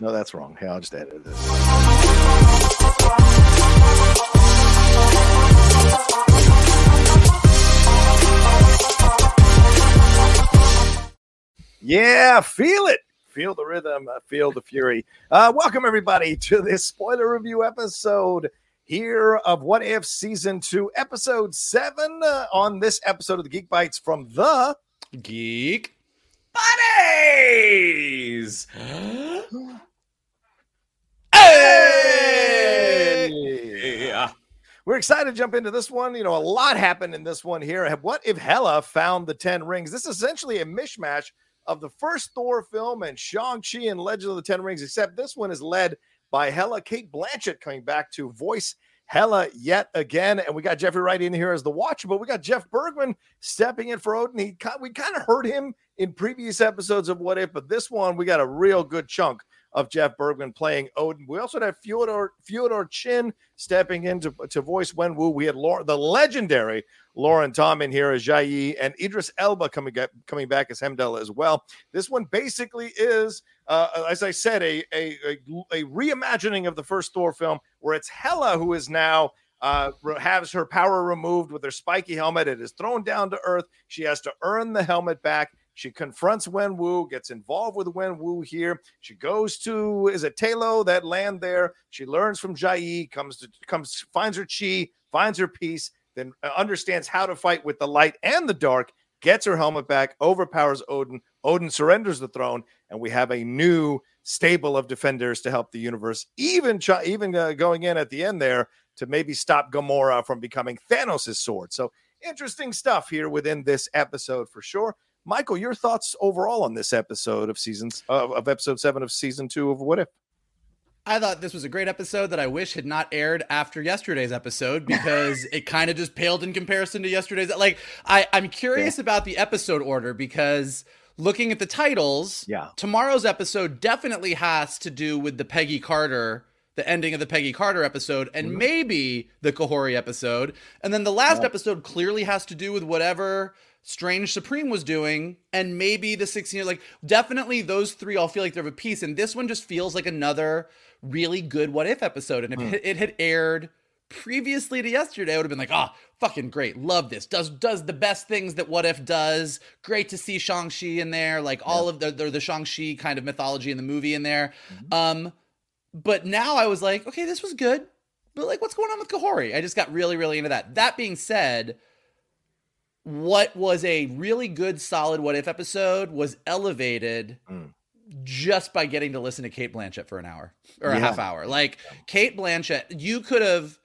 No, that's wrong. Hey, I'll just edit this. Yeah, feel it. Feel the rhythm. uh, Feel the fury. Uh, welcome, everybody, to this spoiler review episode here of What If Season 2, Episode 7. Uh, on this episode of the Geek Bytes from the Geek Buddies. We're excited to jump into this one. You know, a lot happened in this one here. What if Hela found the 10 rings? This is essentially a mishmash of the first Thor film and Shang-Chi and Legend of the Ten Rings, except this one is led by Hela Cate Blanchett coming back to voice Hela yet again. And we got Jeffrey Wright in here as the watcher, but we got Jeff Bergman stepping in for Odin. He we kind of heard him in previous episodes of What If, but this one we got a real good chunk of Jeff Bergman playing Odin. We also had Feodor Feodor Chin stepping in to, to voice Wenwu. We had the legendary Lauren Tom in here as Jai and Idris Elba coming coming back as Heimdall as well. This one basically is, uh, as I said, a, a a a reimagining of the first Thor film, where it's Hela who is now uh, has her power removed with her spiky helmet. It is thrown down to Earth. She has to earn the helmet back. She confronts Wenwu, gets involved with Wenwu here. She goes to is it Ta Lo that land there? She learns from Jai, comes to comes finds her chi, finds her peace, then uh, understands how to fight with the light and the dark. Gets her helmet back, overpowers Odin. Odin surrenders the throne, and we have a new stable of defenders to help the universe. Even ch- even uh, going in at the end there to maybe stop Gamora from becoming Thanos' sword. So interesting stuff here within this episode for sure. Michael, your thoughts overall on this episode of seasons uh, of episode seven of season two of What If? I thought this was a great episode that I wish had not aired after yesterday's episode because it kind of just paled in comparison to yesterday's. Like, I, I'm curious yeah. about the episode order because looking at the titles, yeah, tomorrow's episode definitely has to do with the Peggy Carter the ending of the Peggy Carter episode and mm-hmm. maybe the Kahori episode. And then the last yeah. episode clearly has to do with whatever Strange Supreme was doing, and maybe the 16 like definitely those three all feel like they're of a piece. And this one just feels like another really good what if episode. And if mm. it had aired previously to yesterday, I would have been like, oh, fucking great. Love this. Does does the best things that What If does. Great to see Shang-Chi in there, like all yeah. of the, the the Shang-Chi kind of mythology in the movie in there. Mm-hmm. Um, but now I was like, okay, this was good. But like, what's going on with Kahori? I just got really, really into that. That being said, what was a really good, solid What If episode was elevated mm. just by getting to listen to Cate Blanchett for an hour or yeah. a half hour. Like Cate Blanchett, you could have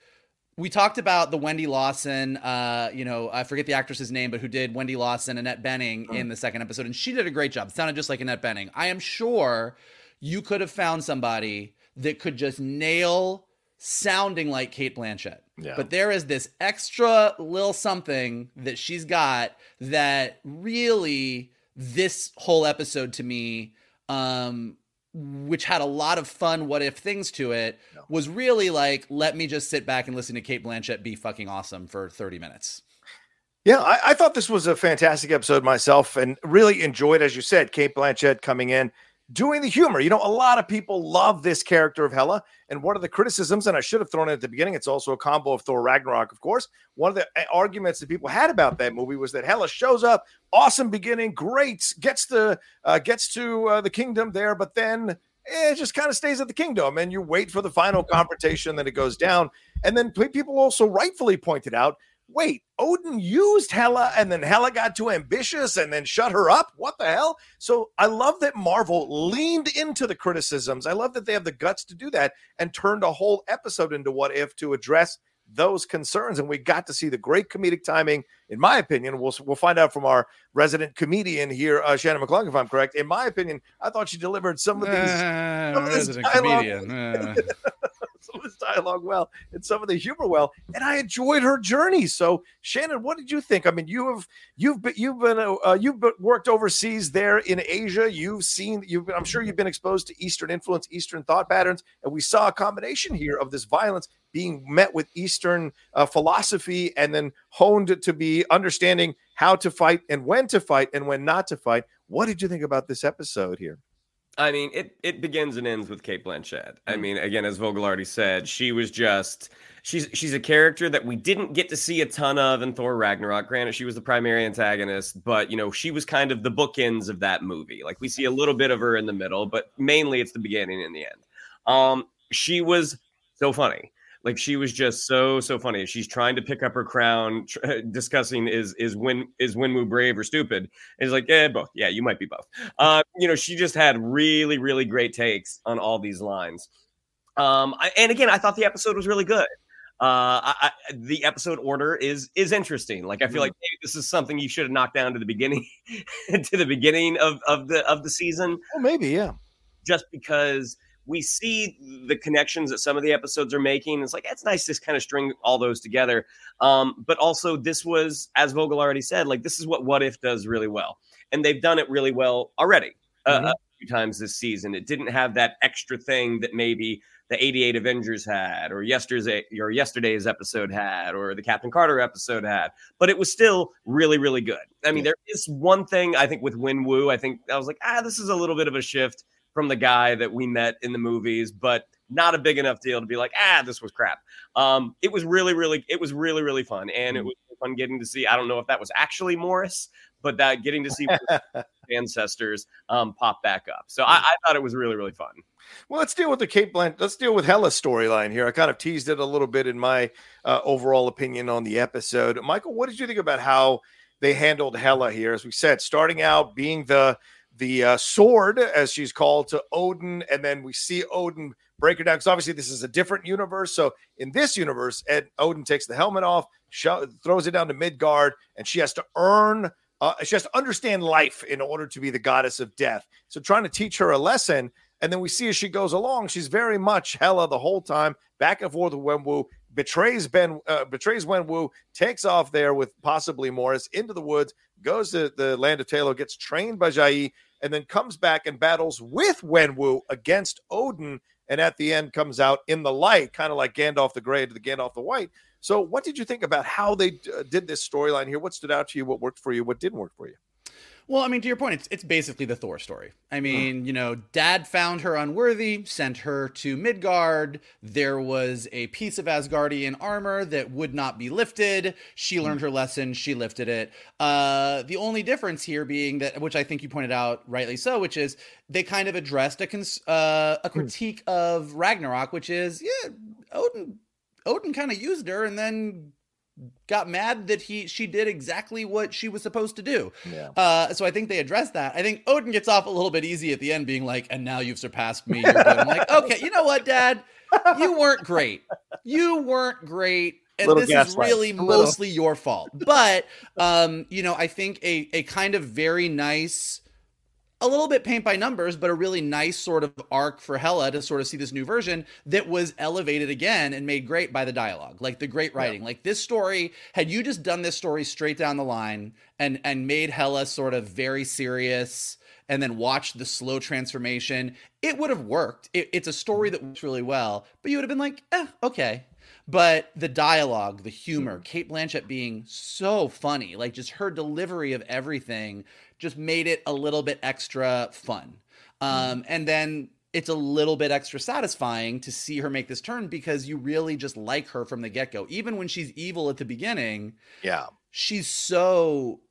we talked about the Wendy Lawson, uh, you know, I forget the actress's name, but who did Wendy Lawson, Annette Bening in the second episode, and she did a great job. It sounded just like Annette Bening. I am sure you could have found somebody that could just nail sounding like Cate Blanchett. Yeah. But there is this extra little something that she's got that really this whole episode to me um which had a lot of fun what if things to it was really like let me just sit back and listen to Cate Blanchett be fucking awesome for 30 minutes. Yeah, I, I thought this was a fantastic episode myself and really enjoyed, as you said, Kate Blanchett coming in, doing the humor. You know, a lot of people love this character of Hela. And one of the criticisms, and I should have thrown it at the beginning, it's also a combo of Thor Ragnarok, of course. One of the uh, arguments that people had about that movie was that Hela shows up, awesome beginning, great, gets to uh, gets to uh, the kingdom there, but then eh, it just kind of stays at the kingdom, and you wait for the final confrontation, then it goes down. And then people also rightfully pointed out wait, Odin used Hela and then Hela got too ambitious and then shut her up? What the hell? So I love that Marvel leaned into the criticisms. I love that they have the guts to do that and turned a whole episode into What If to address those concerns. And we got to see the great comedic timing, in my opinion. We'll, we'll find out from our resident comedian here, uh, Shannon McClung, if I'm correct. In my opinion, I thought she delivered some of these. Uh, some of resident comedian. Uh. some of this dialogue well and some of the humor well and i enjoyed her journey. So shannon what did you think? I mean you have you've been you've been uh, uh, you've been, worked overseas there in asia. You've seen you've i'm sure you've been exposed to eastern influence eastern thought patterns and we saw a combination here of this violence being met with eastern uh, philosophy and then honed to be understanding how to fight and when to fight and when not to fight. What did you think about this episode here I mean, it it begins and ends with Cate Blanchett. I Mm. mean, again, as Vogel already said, she was just she's she's a character that we didn't get to see a ton of in Thor Ragnarok. Granted, she was the primary antagonist, but you know, she was kind of the bookends of that movie. Like we see a little bit of her in the middle, but mainly it's the beginning and the end. Um, she was so funny. Like she was just so so funny. She's trying to pick up her crown, tr- discussing is is Win is Wenwu brave or stupid. And it's like, yeah, both. Yeah, you might be both. Uh, you know, she just had really really great takes on all these lines. Um, I, and again, I thought the episode was really good. Uh, I, I, the episode order is is interesting. Like I feel like maybe this is something you should have knocked down to the beginning, to the beginning of of the of the season well maybe yeah just because we see the connections that some of the episodes are making. It's like it's nice to kind of string all those together. Um, but also, this was, as Vogel already said, like this is what What If does really well, and they've done it really well already uh, Mhm. a few times this season. It didn't have that extra thing that maybe the 88 Avengers had, or yesterday's or yesterday's episode had, or the Captain Carter episode had, but it was still really, really good. I mean, there is one thing I think with Wenwu. I think I was like, ah, this is a little bit of a shift from the guy that we met in the movies, but not a big enough deal to be like, ah, this was crap. Um, it was really, really, it was really, really fun, and it was fun getting to see. I don't know if that was actually Morris, but that getting to see ancestors um, pop back up. So I, I thought it was really, really fun. Well, let's deal with the Cate Blanchett. Let's deal with Hela's storyline here. I kind of teased it a little bit in my uh, overall opinion on the episode. Michael, what did you think about how they handled Hela here? As we said, starting out being the the uh, sword, as she's called, to Odin, and then we see Odin break her down. Because obviously, this is a different universe. So in this universe, Ed Odin takes the helmet off, throws it down to Midgard, and she has to earn. Uh, she has to understand life in order to be the goddess of death. So, trying to teach her a lesson, and then we see as she goes along, she's very much Hela the whole time, back and forth with Wenwu, betrays Ben, uh, betrays Wenwu, takes off there with possibly Morris into the woods, goes to the land of Ta Lo, gets trained by Jai, and then comes back and battles with Wenwu against Odin, and at the end comes out in the light, kind of like Gandalf the Grey to the Gandalf the White. So, what did you think about how they uh, did this storyline here? What stood out to you? What worked for you? What didn't work for you? Well, I mean, to your point, it's it's basically the Thor story. I mean, you know, Dad found her unworthy, sent her to Midgard. There was a piece of Asgardian armor that would not be lifted. She learned her lesson. She lifted it. Uh, the only difference here being that, which I think you pointed out rightly so, which is they kind of addressed a cons- uh, a critique of Ragnarok, which is yeah, Odin Odin kind of used her and then got mad that he she did exactly what she was supposed to do. Yeah. Uh, so I think they addressed that. I think Odin gets off a little bit easy at the end, being like, "And now you've surpassed me." You're good. I'm like, okay, you know what, Dad? You weren't great. You weren't great. and this is really mostly your fault. But um, you know, I think a a kind of very nice a little bit paint by numbers, but a really nice sort of arc for Hela to sort of see this new version that was elevated again and made great by the dialogue, like the great writing. Yeah. Like this story, had you just done this story straight down the line and and made Hela sort of very serious and then watched the slow transformation, it would have worked. It, it's a story that works really well, but you would have been like, eh, okay, but the dialogue, the humor, Kate Blanchett being so funny, like just her delivery of everything just made it a little bit extra fun. Um, and then it's a little bit extra satisfying to see her make this turn because you really just like her from the get go. Even when she's evil at the beginning, yeah, she's so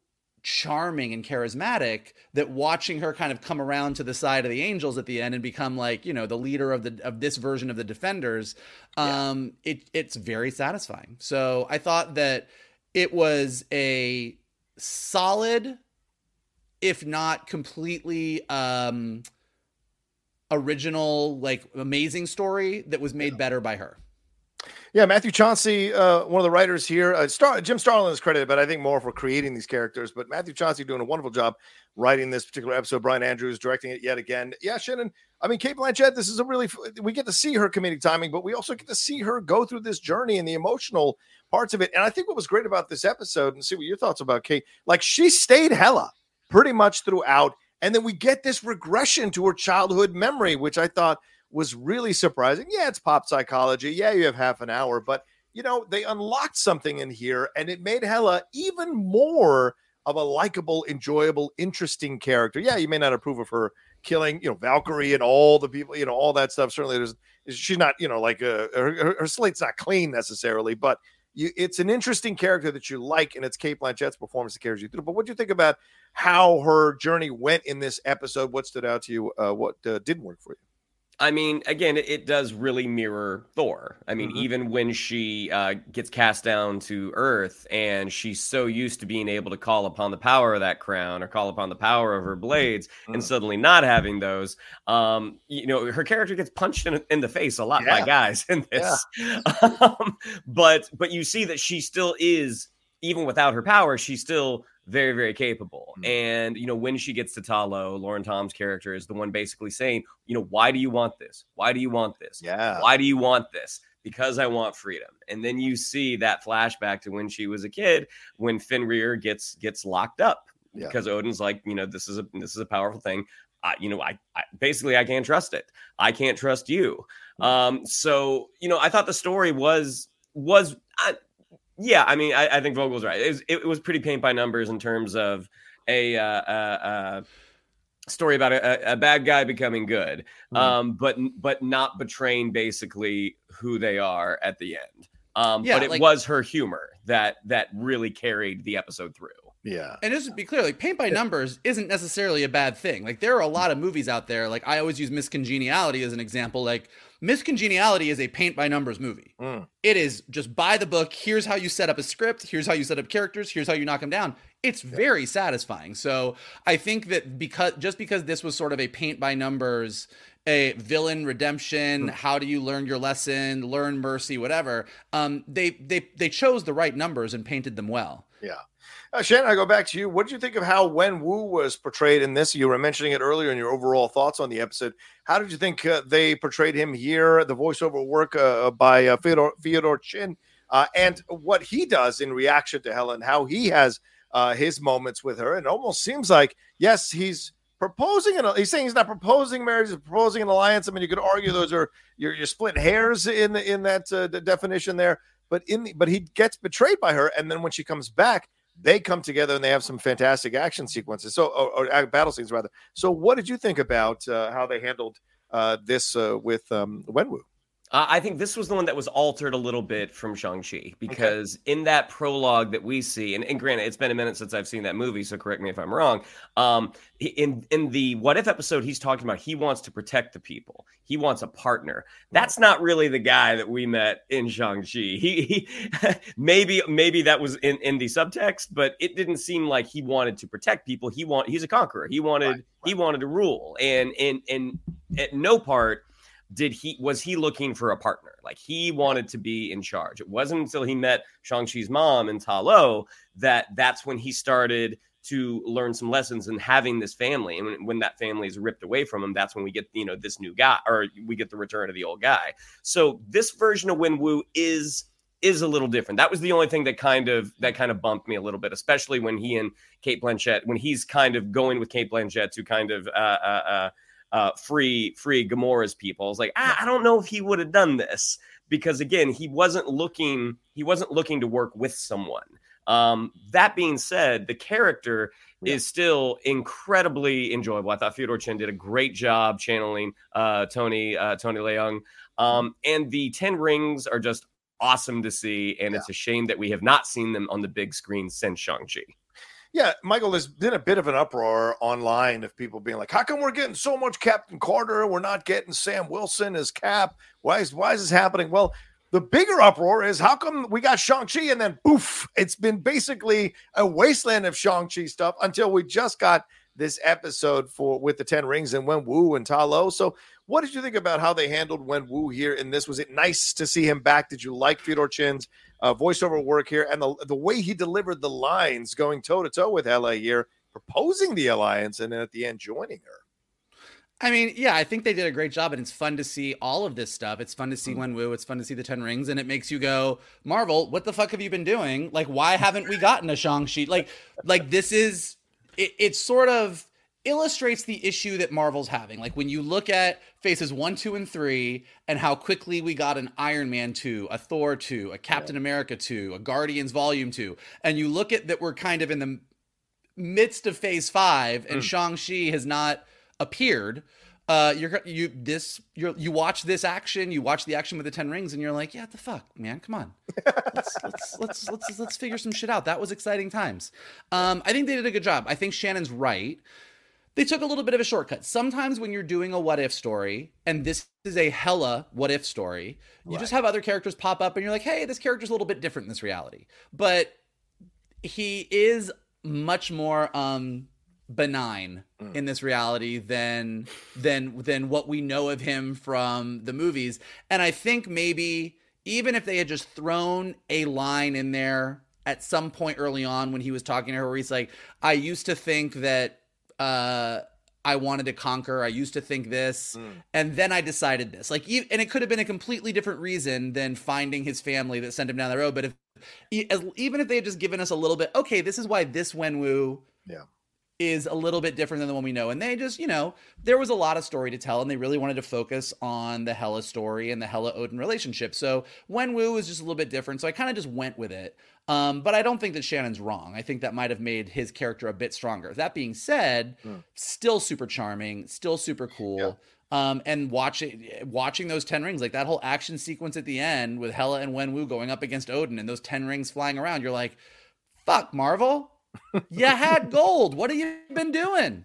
charming and charismatic that watching her kind of come around to the side of the angels at the end and become like you know the leader of the of this version of the defenders um yeah. it it's very satisfying so i thought that it was a solid if not completely um original like amazing story that was made yeah. better by her yeah, Matthew Chauncey, uh, one of the writers here. Uh, Star- Jim Starlin is credited, but I think more for creating these characters. But Matthew Chauncey doing a wonderful job writing this particular episode. Bryan Andrews directing it yet again. Yeah, Shannon. I mean, Cate Blanchett. This is a really we get to see her comedic timing, but we also get to see her go through this journey and the emotional parts of it. And I think what was great about this episode, and see what your thoughts about Cate. Like she stayed Hela pretty much throughout, and then we get this regression to her childhood memory, which I thought was really surprising. Yeah, it's pop psychology. Yeah, you have half an hour, but you know, they unlocked something in here and it made Hela even more of a likable, enjoyable, interesting character. Yeah, you may not approve of her killing, you know, Valkyrie and all the people, you know, all that stuff. Certainly, there's she's not, you know, like uh, her, her slate's not clean necessarily, but you, it's an interesting character that you like, and it's Cate Blanchett's performance that carries you through. But what do you think about how her journey went in this episode? What stood out to you? Uh, what uh, didn't work for you? I mean, again, it, does really mirror Thor. I mean, mm-hmm. even when she uh, gets cast down to Earth and she's so used to being able to call upon the power of that crown or call upon the power of her blades mm-hmm. and suddenly not having those, um, you know, her character gets punched in, in the face a lot yeah. by guys in this. Yeah. um, but but you see that she still is, even without her power, she's still very very capable. Mm-hmm. and you know when she gets to Ta Lo lauren tom's character is the one basically saying you know why do you want this? Why do you want this? Yeah. Why do you want this? Because i want freedom. And then you see that flashback to when she was a kid when fenrir gets gets locked up yeah. because odin's like you know this is a this is a powerful thing. I, you know I, I basically i can't trust it. I can't trust you. Mm. um so you know i thought the story was was uh, yeah, I mean, I, I think Vogel's right. It was, it was, pretty paint by numbers in terms of a uh, uh, uh, story about a, a, bad guy becoming good, mm-hmm. um, but but not betraying basically who they are at the end. Um, yeah, but it like, was her humor that that really carried the episode through. Yeah. And just to be clear, like paint by numbers isn't necessarily a bad thing. Like there are a lot of movies out there. Like I always use Miss Congeniality as an example. Like Miss Congeniality is a paint by numbers movie. Mm. It is just by the book. Here's how you set up a script. Here's how you set up characters. Here's how you knock them down. It's very satisfying. So I think that because just because this was sort of a paint by numbers, a villain redemption, mm. how do you learn your lesson, learn mercy, whatever. Um, they they they chose the right numbers and painted them well. Yeah. Uh, Shannon, I go back to you. What did you think of how Wenwu was portrayed in this? You were mentioning it earlier in your overall thoughts on the episode. How did you think uh, they portrayed him here? The voiceover work uh, by uh, Feodor, Feodor Chin, uh, and what he does in reaction to Helen, how he has uh, his moments with her. It almost seems like, yes, he's proposing and he's saying he's not proposing marriage, he's proposing an alliance. I mean, you could argue those are you're, you're split hairs in in that uh, definition there. But in the, but he gets betrayed by her, and then when she comes back, they come together and they have some fantastic action sequences. So, or, or battle scenes rather. So, what did you think about uh, how they handled uh, this uh, with um, Wenwu? Uh, I think this was the one that was altered a little bit from Shang-Chi because okay. in that prologue that we see, and, and, granted, it's been a minute since I've seen that movie, so correct me if I'm wrong. Um, in in the what if episode, he's talking about he wants to protect the people. He wants a partner. That's not really the guy that we met in Shang-Chi. He, he maybe maybe that was in, in the subtext, but it didn't seem like he wanted to protect people. He want he's a conqueror. He wanted right, right. he wanted to rule. And and and at no part did he was he looking for a partner? Like he wanted to be in charge. It wasn't until he met Shang-Chi's mom and Ta Lo that that's when he started to learn some lessons and having this family. And when, when, that family is ripped away from him, that's when we get, you know, this new guy or we get the return of the old guy. So this version of Win Wenwu is is a little different. That was the only thing that kind of that kind of bumped me a little bit, especially when he and Cate Blanchett, when he's kind of going with Cate Blanchett to kind of uh, uh, uh, uh free free Gamora's people. I was like, ah, I don't know if he would have done this because again, he wasn't looking he wasn't looking to work with someone. Um, that being said, the character yeah. is still incredibly enjoyable. I thought Feodor Chin did a great job channeling uh, Tony uh, Tony Leung. Um, and the Ten Rings are just awesome to see, and yeah. it's a shame that we have not seen them on the big screen since Shang Chi. Yeah, Michael, there's been a bit of an uproar online of people being like, "How come we're getting so much Captain Carter? We're not getting Sam Wilson as Cap. Why is why is this happening?" Well, the bigger uproar is how come we got Shang-Chi and then poof, it's been basically a wasteland of Shang-Chi stuff until we just got this episode for with the 10 rings and Wenwu and Ta Lo. So what did you think about how they handled Wenwu here in this? Was it nice to see him back? Did you like Feodor Chin's uh, voiceover work here and the, the way he delivered the lines going toe to toe with Hela here, proposing the alliance and then at the end joining her? I mean, yeah, I think they did a great job, and it's fun to see all of this stuff. It's fun to see mm. Wenwu. It's fun to see the Ten Rings, and it makes you go, Marvel, what the fuck have you been doing? Like, why haven't we gotten a Shang Chi? Like, like this is it. It sort of illustrates the issue that Marvel's having. Like when you look at Phases One, Two, and Three, and how quickly we got an Iron Man two, a Thor two, a Captain yeah. America two, a Guardians Volume two, and you look at that we're kind of in the midst of Phase Five, and mm. Shang Chi has not appeared uh you're you this you you watch this action you watch the action with the 10 rings and you're like yeah the fuck man come on let's, let's, let's let's let's figure some shit out that was exciting times um i think they did a good job i think shannon's right they took a little bit of a shortcut sometimes when you're doing a what if story and this is a Hela what if story you right. just have other characters pop up and you're like hey this character's a little bit different in this reality but he is much more um benign mm. in this reality than than than what we know of him from the movies. And I think maybe even if they had just thrown a line in there at some point early on when he was talking to her where he's like, I used to think that uh I wanted to conquer. I used to think this, mm. and then I decided this. Like, and it could have been a completely different reason than finding his family that sent him down the road. But if, even if they had just given us a little bit, okay, this is why this Wenwu yeah is a little bit different than the one we know. And they just, you know, there was a lot of story to tell, and they really wanted to focus on the Hela story and the Hela Odin relationship. So Wenwu is just a little bit different. So I kind of just went with it. Um, but I don't think that Shannon's wrong. I think that might have made his character a bit stronger. That being said, mm. still super charming, still super cool. Yeah. Um, and watching watching those ten rings, like that whole action sequence at the end with Hela and Wenwu going up against Odin and those ten rings flying around, you're like, "Fuck, Marvel! You had gold. What have you been doing?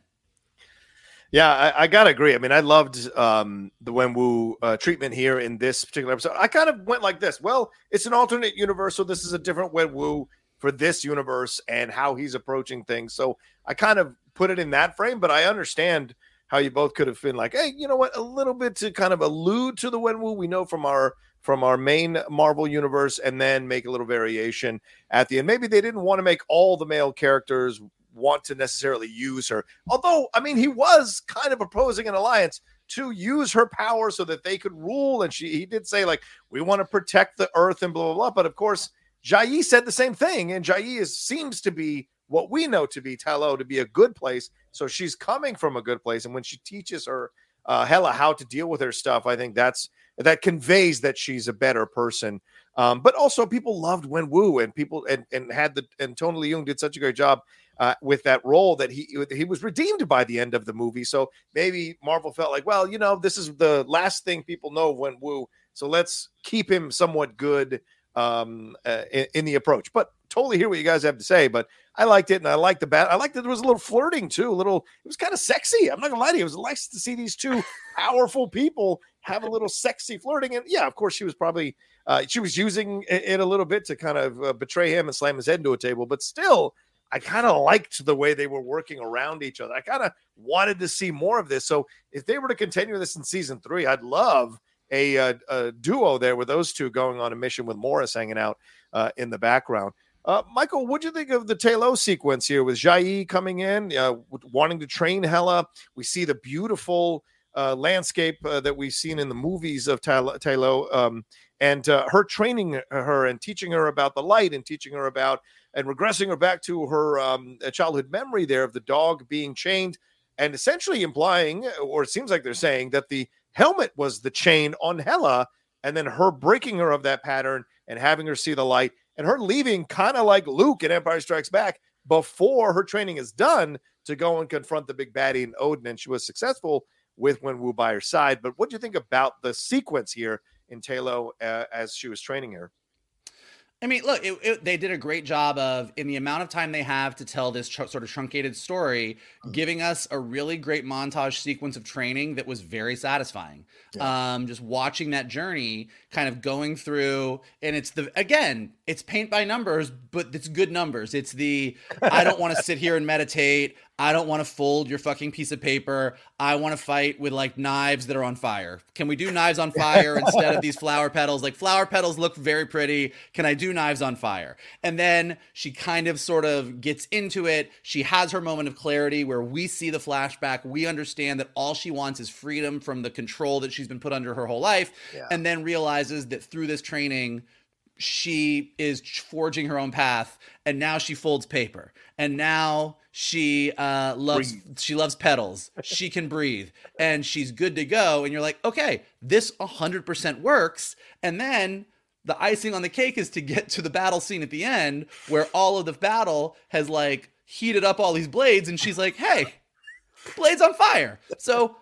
Yeah, I, I, gotta agree. I mean, I loved um, the Wenwu uh, treatment here in this particular episode. I kind of went like this. Well, it's an alternate universe, so this is a different Wenwu for this universe and how he's approaching things. So I kind of put it in that frame, but I understand how you both could have been like, hey, you know what, a little bit to kind of allude to the Wenwu we know from our from our main Marvel universe and then make a little variation at the end. Maybe they didn't want to make all the male characters want to necessarily use her. Although, I mean, he was kind of proposing an alliance to use her power so that they could rule. And she he did say, like, we want to protect the earth and blah blah blah. But of course, Jai said the same thing, and Jai seems to be what we know to be Ta Lo to be a good place. So she's coming from a good place. And when she teaches her uh, Hela how to deal with her stuff, I think that's that conveys that she's a better person. Um, but also, people loved Wenwu, and people and and had the and Tony Leung did such a great job uh, with that role that he he was redeemed by the end of the movie. So maybe Marvel felt like, well, you know, this is the last thing people know of Wenwu, so let's keep him somewhat good um, uh, in, in, the approach. But totally hear what you guys have to say. But I liked it, and I liked the bat. I liked that there was a little flirting too. A little, it was kind of sexy. I'm not gonna lie to you. It was nice to see these two powerful people have a little sexy flirting. And yeah, of course, she was probably uh, she was using it a little bit to kind of uh, betray him and slam his head into a table. But still, I kind of liked the way they were working around each other. I kind of wanted to see more of this. So if they were to continue this in season three, I'd love a, a, a duo there with those two going on a mission with Morris hanging out uh, in the background. Uh, Michael, what do you think of the Ta Lo sequence here with Jai coming in, uh, wanting to train Hela? We see the beautiful uh, landscape uh, that we've seen in the movies of Ta Lo, um, and uh, her training her and teaching her about the light and teaching her about and regressing her back to her um, childhood memory there of the dog being chained and essentially implying, or it seems like they're saying, that the helmet was the chain on Hela and then her breaking her of that pattern and having her see the light and her leaving kind of like Luke in Empire Strikes Back before her training is done to go and confront the big baddie in Odin. And she was successful with Wenwu by her side. But what do you think about the sequence here in Ta Lo uh, as she was training her? I mean, look, it, it, they did a great job of, in the amount of time they have to tell this tr- sort of truncated story, giving us a really great montage sequence of training that was very satisfying. Yeah. Um, just watching that journey, kind of going through, and it's the again, it's paint by numbers, but it's good numbers. It's the I don't want to sit here and meditate. I don't want to fold your fucking piece of paper. I want to fight with like knives that are on fire. Can we do knives on fire instead of these flower petals? Like flower petals look very pretty. Can I do knives on fire? And then she kind of sort of gets into it. She has her moment of clarity where we see the flashback. We understand that all she wants is freedom from the control that she's been put under her whole life. Yeah. And then realizes that through this training, she is forging her own path and now she folds paper and now she uh, loves breathe. she loves petals she can breathe and she's good to go and you're like okay this 100% works and then the icing on the cake is to get to the battle scene at the end where all of the battle has like heated up all these blades and she's like hey blades on fire so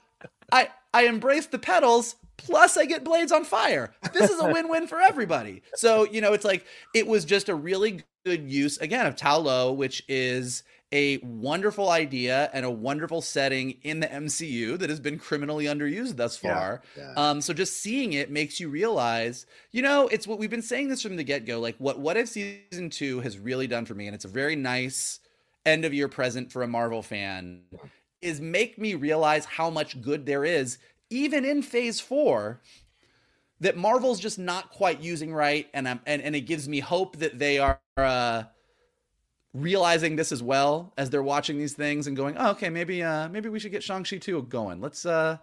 i i embrace the petals plus I get blades on fire. This is a win-win for everybody. So, you know, it's like it was just a really good use again of Ta Lo, which is a wonderful idea and a wonderful setting in the MCU that has been criminally underused thus far. Yeah, yeah. Um, so just seeing it makes you realize, you know, it's what we've been saying this from the get-go. Like what what if season two has really done for me, and it's a very nice end of year present for a Marvel fan, is make me realize how much good there is even in phase four, that Marvel's just not quite using right, and and and it gives me hope that they are uh, realizing this as well as they're watching these things and going, oh, okay, maybe uh, maybe we should get Shang Chi two going. Let's uh,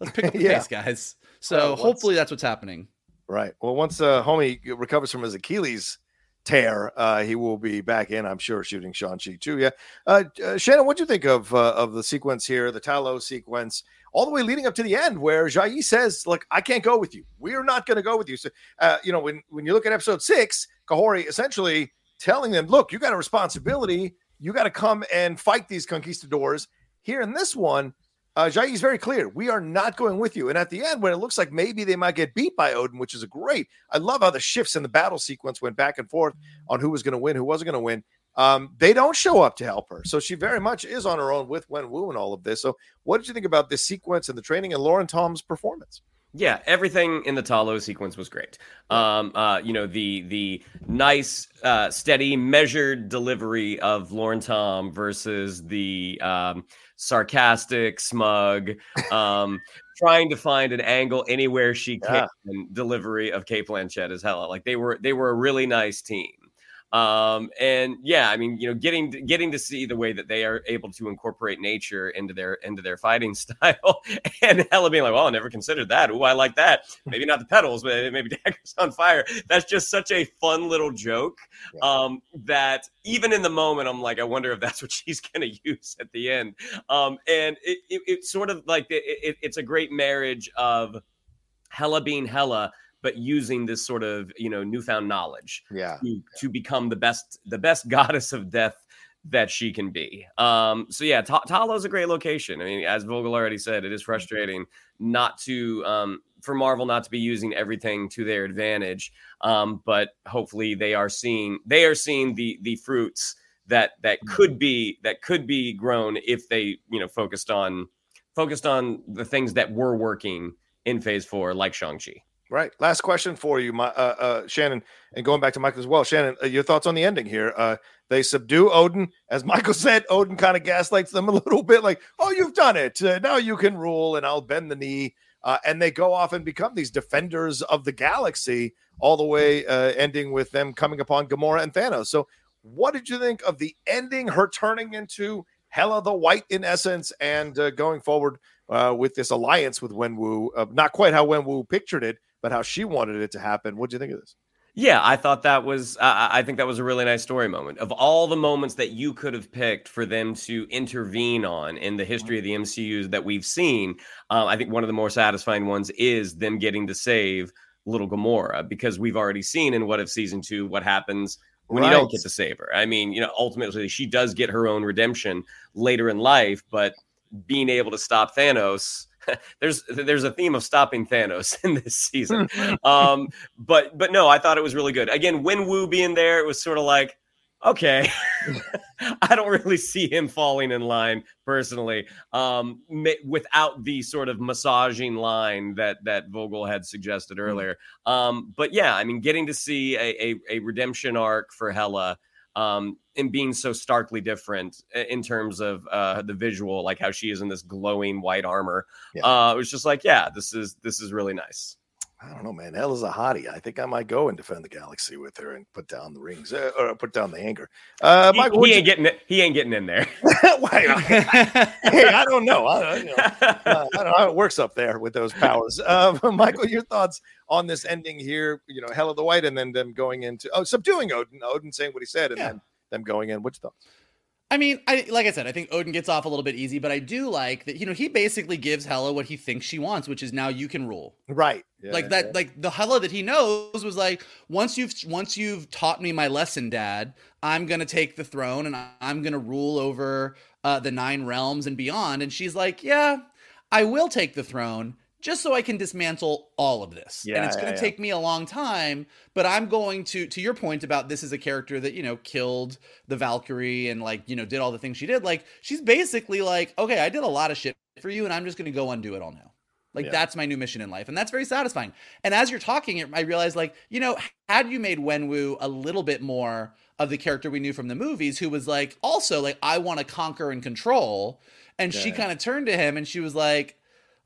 let's pick up the yeah. pace, guys. So hopefully that's what's happening. Right. Well, once uh, homie recovers from his Achilles tear, uh, he will be back in, I'm sure, shooting Shang Chi too. Yeah. Uh, uh, Shannon, what do you think of uh, of the sequence here, the Ta Lo sequence? all the way leading up to the end where Jai says, Look, I can't go with you. We're not going to go with you. So, uh, you know, when, when you look at episode six, Kahori essentially telling them, Look, you got a responsibility. You got to come and fight these conquistadors. Here in this one, uh, Jai is very clear. We are not going with you. And at the end, when it looks like maybe they might get beat by Odin, which is a great, I love how the shifts in the battle sequence went back and forth on who was going to win, who wasn't going to win um, they don't show up to help her. So she very much is on her own with Wenwu and all of this. So what did you think about this sequence and the training and Lauren Tom's performance? Yeah, everything in the Ta Lo sequence was great. Um, uh, you know, the the nice, uh, steady, measured delivery of Lauren Tom versus the um, sarcastic, smug, um, trying to find an angle anywhere she can yeah. delivery of Cate Blanchett as Hela. Like they were they were a really nice team. Um, and yeah, I mean, you know, getting getting to see the way that they are able to incorporate nature into their into their fighting style, and Hela being like, "Well, I never considered that. Oh, I like that. Maybe not the petals, but maybe daggers on fire." That's just such a fun little joke. Um, that even in the moment, I'm like, I wonder if that's what she's going to use at the end. Um, and it, it, it's sort of like it, it, it's a great marriage of Hela being Hela but using this sort of you know newfound knowledge yeah to, to become the best the best goddess of death that she can be. Um, so yeah, Ta- Ta Lo's a great location. I mean, as Vogel already said, it is mm-hmm. frustrating not to um, for Marvel not to be using everything to their advantage. Um, but hopefully they are seeing they are seeing the the fruits that that mm-hmm. could be that could be grown if they you know focused on focused on the things that were working in Phase Four, like Shang Chi. Right. Last question for you, my, uh, uh, Shannon, and going back to Michael as well. Shannon, uh, your thoughts on the ending here? Uh, they subdue Odin, as Michael said. Odin kind of gaslights them a little bit, like, "Oh, you've done it. Uh, now you can rule, and I'll bend the knee." Uh, and they go off and become these defenders of the galaxy, all the way ending with them coming upon Gamora and Thanos. So, what did you think of the ending? Her turning into Hela the White, in essence, and going forward with this alliance with Wenwu. Not quite how Wenwu pictured it, but how she wanted it to happen. What do you think of this? Yeah, I thought that was. Uh, I think that was a really nice story moment. Of all the moments that you could have picked for them to intervene on in the history of the MCU that we've seen, um, I think one of the more satisfying ones is them getting to save little Gamora because we've already seen in What If season two what happens when right. you don't get to save her. I mean, you know, ultimately she does get her own redemption later in life, but being able to stop Thanos there's there's a theme of stopping Thanos in this season. um, but but no, I thought it was really good. Again, Wenwu being there, it was sort of like, okay, I don't really see him falling in line personally. Um, without the sort of massaging line that that Vogel had suggested mm-hmm. earlier. Um, but yeah, I mean, getting to see a, a, a redemption arc for Hela um, and being so starkly different in terms of uh, the visual, like how she is in this glowing white armor. Yeah. Uh, it was just like, yeah, this is this is really nice. I don't know, man. Hela's a hottie. I think I might go and defend the galaxy with her and put down the rings uh, or put down the anger. Uh, he, Michael, he ain't you... getting it. He ain't getting in there. hey, I don't know. I, you know, uh, I don't know how it works up there with those powers. Uh, Michael, your thoughts on this ending here? You know, Hela the White, and then them going into oh, subduing Odin. Odin saying what he said, and yeah. then them going in. What's thoughts? I mean, I like I said, I think Odin gets off a little bit easy, but I do like that. You know, he basically gives Hela what he thinks she wants, which is now you can rule. Right. Yeah, like that. Yeah. Like the Hela that he knows was like once you've once you've taught me my lesson, Dad, I'm gonna take the throne and I'm gonna rule over uh, the nine realms and beyond. And she's like, Yeah, I will take the throne just so I can dismantle all of this. Yeah, and it's going to yeah, take me a long time, but I'm going to to your point about this is a character that, you know, killed the Valkyrie and like, you know, did all the things she did. Like she's basically like, okay, I did a lot of shit for you and I'm just going to go undo it all now. Like that's my new mission in life, and that's very satisfying. And as you're talking, I realized like you know, had you made Wenwu a little bit more of the character we knew from the movies, who was like also like I want to conquer and control, and she kind of turned to him and she was like,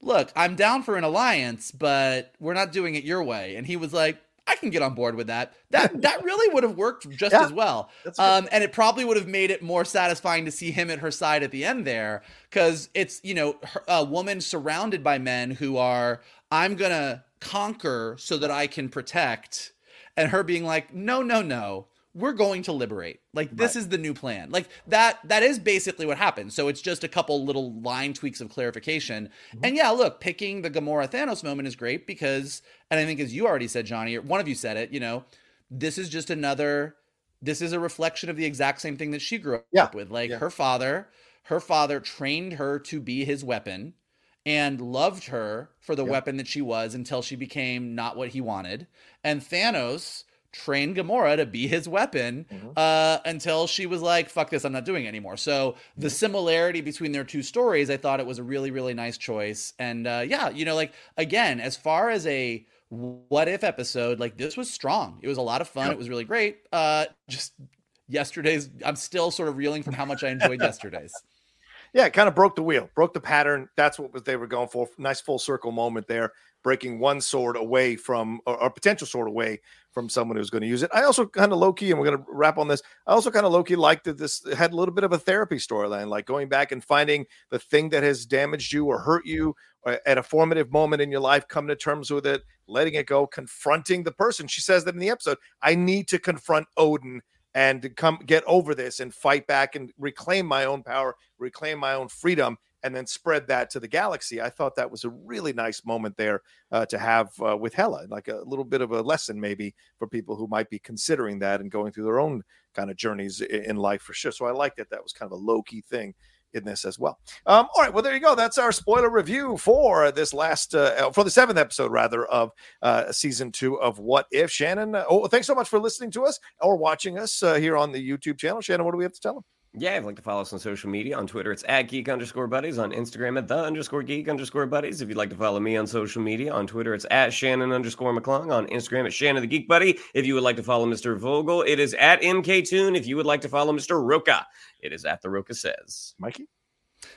look, I'm down for an alliance, but we're not doing it your way. And he was like, I can get on board with that. That that really would have worked just yeah, as well. Um, and it probably would have made it more satisfying to see him at her side at the end there, because it's you know her, a woman surrounded by men who are I'm gonna conquer so that I can protect, and her being like, no, no, no, we're going to liberate. Like this right. is the new plan. Like that that is basically what happened. So it's just a couple little line tweaks of clarification. Mm-hmm. And yeah, look, picking the Gamora Thanos moment is great because and I think as you already said Johnny, or one of you said it, you know, this is just another this is a reflection of the exact same thing that she grew yeah. up with. Like yeah. her father, her father trained her to be his weapon and loved her for the yeah. weapon that she was until she became not what he wanted. And Thanos train Gamora to be his weapon mm-hmm. uh, until she was like, fuck this, I'm not doing it anymore. So the mm-hmm. similarity between their two stories, I thought it was a really, really nice choice. And uh, yeah, you know, like again, as far as a what if episode, like this was strong. It was a lot of fun. Yep. It was really great. Uh, just yesterday's, I'm still sort of reeling from how much I enjoyed yesterday's. Yeah, it kind of broke the wheel, broke the pattern. That's what they were going for. Nice full circle moment there breaking one sword away from or, or potential sword away from someone who's going to use it. I also kind of low key, and we're going to wrap on this. I also kind of low key liked that this had a little bit of a therapy storyline, like going back and finding the thing that has damaged you or hurt you or at a formative moment in your life, coming to terms with it, letting it go, confronting the person. She says that in the episode. I need to confront Odin and to come get over this and fight back and reclaim my own power, reclaim my own freedom and then spread that to the galaxy. I thought that was a really nice moment there uh, to have uh, with Hela, like a little bit of a lesson maybe for people who might be considering that and going through their own kind of journeys in life for sure. So I like that that was kind of a low key thing in this as well. Um, all right, well there you go. That's our spoiler review for this last uh, for the seventh episode rather of uh, season two of What If. Shannon, uh, oh, thanks so much for listening to us or watching us uh, here on the YouTube channel. Shannon, what do we have to tell them? Yeah, if you'd like to follow us on social media, on Twitter, it's at geek underscore buddies. On Instagram, at the underscore geek underscore buddies. If you'd like to follow me on social media, on Twitter, it's at Shannon underscore McClung. On Instagram, at Shannon the Geek Buddy. If you would like to follow Mr. Vogel, it is at mktoon. If you would like to follow Mr. Rocha, it is at the Rocha Says. Mikey?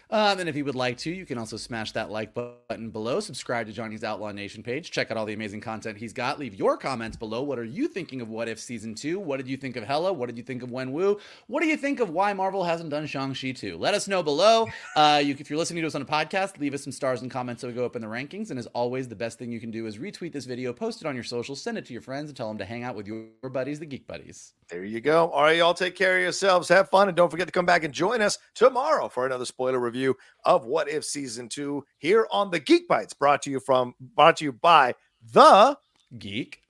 Um, and if you would like to, you can also smash that like button below, subscribe to Johnny's Outlaw Nation page, check out all the amazing content he's got. Leave your comments below. What are you thinking of What If Season 2? What did you think of Hela? What did you think of Wenwu? What do you think of why Marvel hasn't done Shang-Chi 2? Let us know below. Uh, you, if you're listening to us on a podcast, leave us some stars and comments so we go up in the rankings. And as always, the best thing you can do is retweet this video, post it on your socials, send it to your friends, and tell them to hang out with your buddies, the Geek Buddies. There you go. All right, y'all take care of yourselves. Have fun. And don't forget to come back and join us tomorrow for another spoiler review of What If Season 2 here on the Geek Bytes, brought to you from brought to you by the Geek.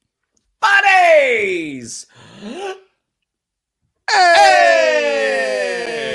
Buddies! Hey! Hey,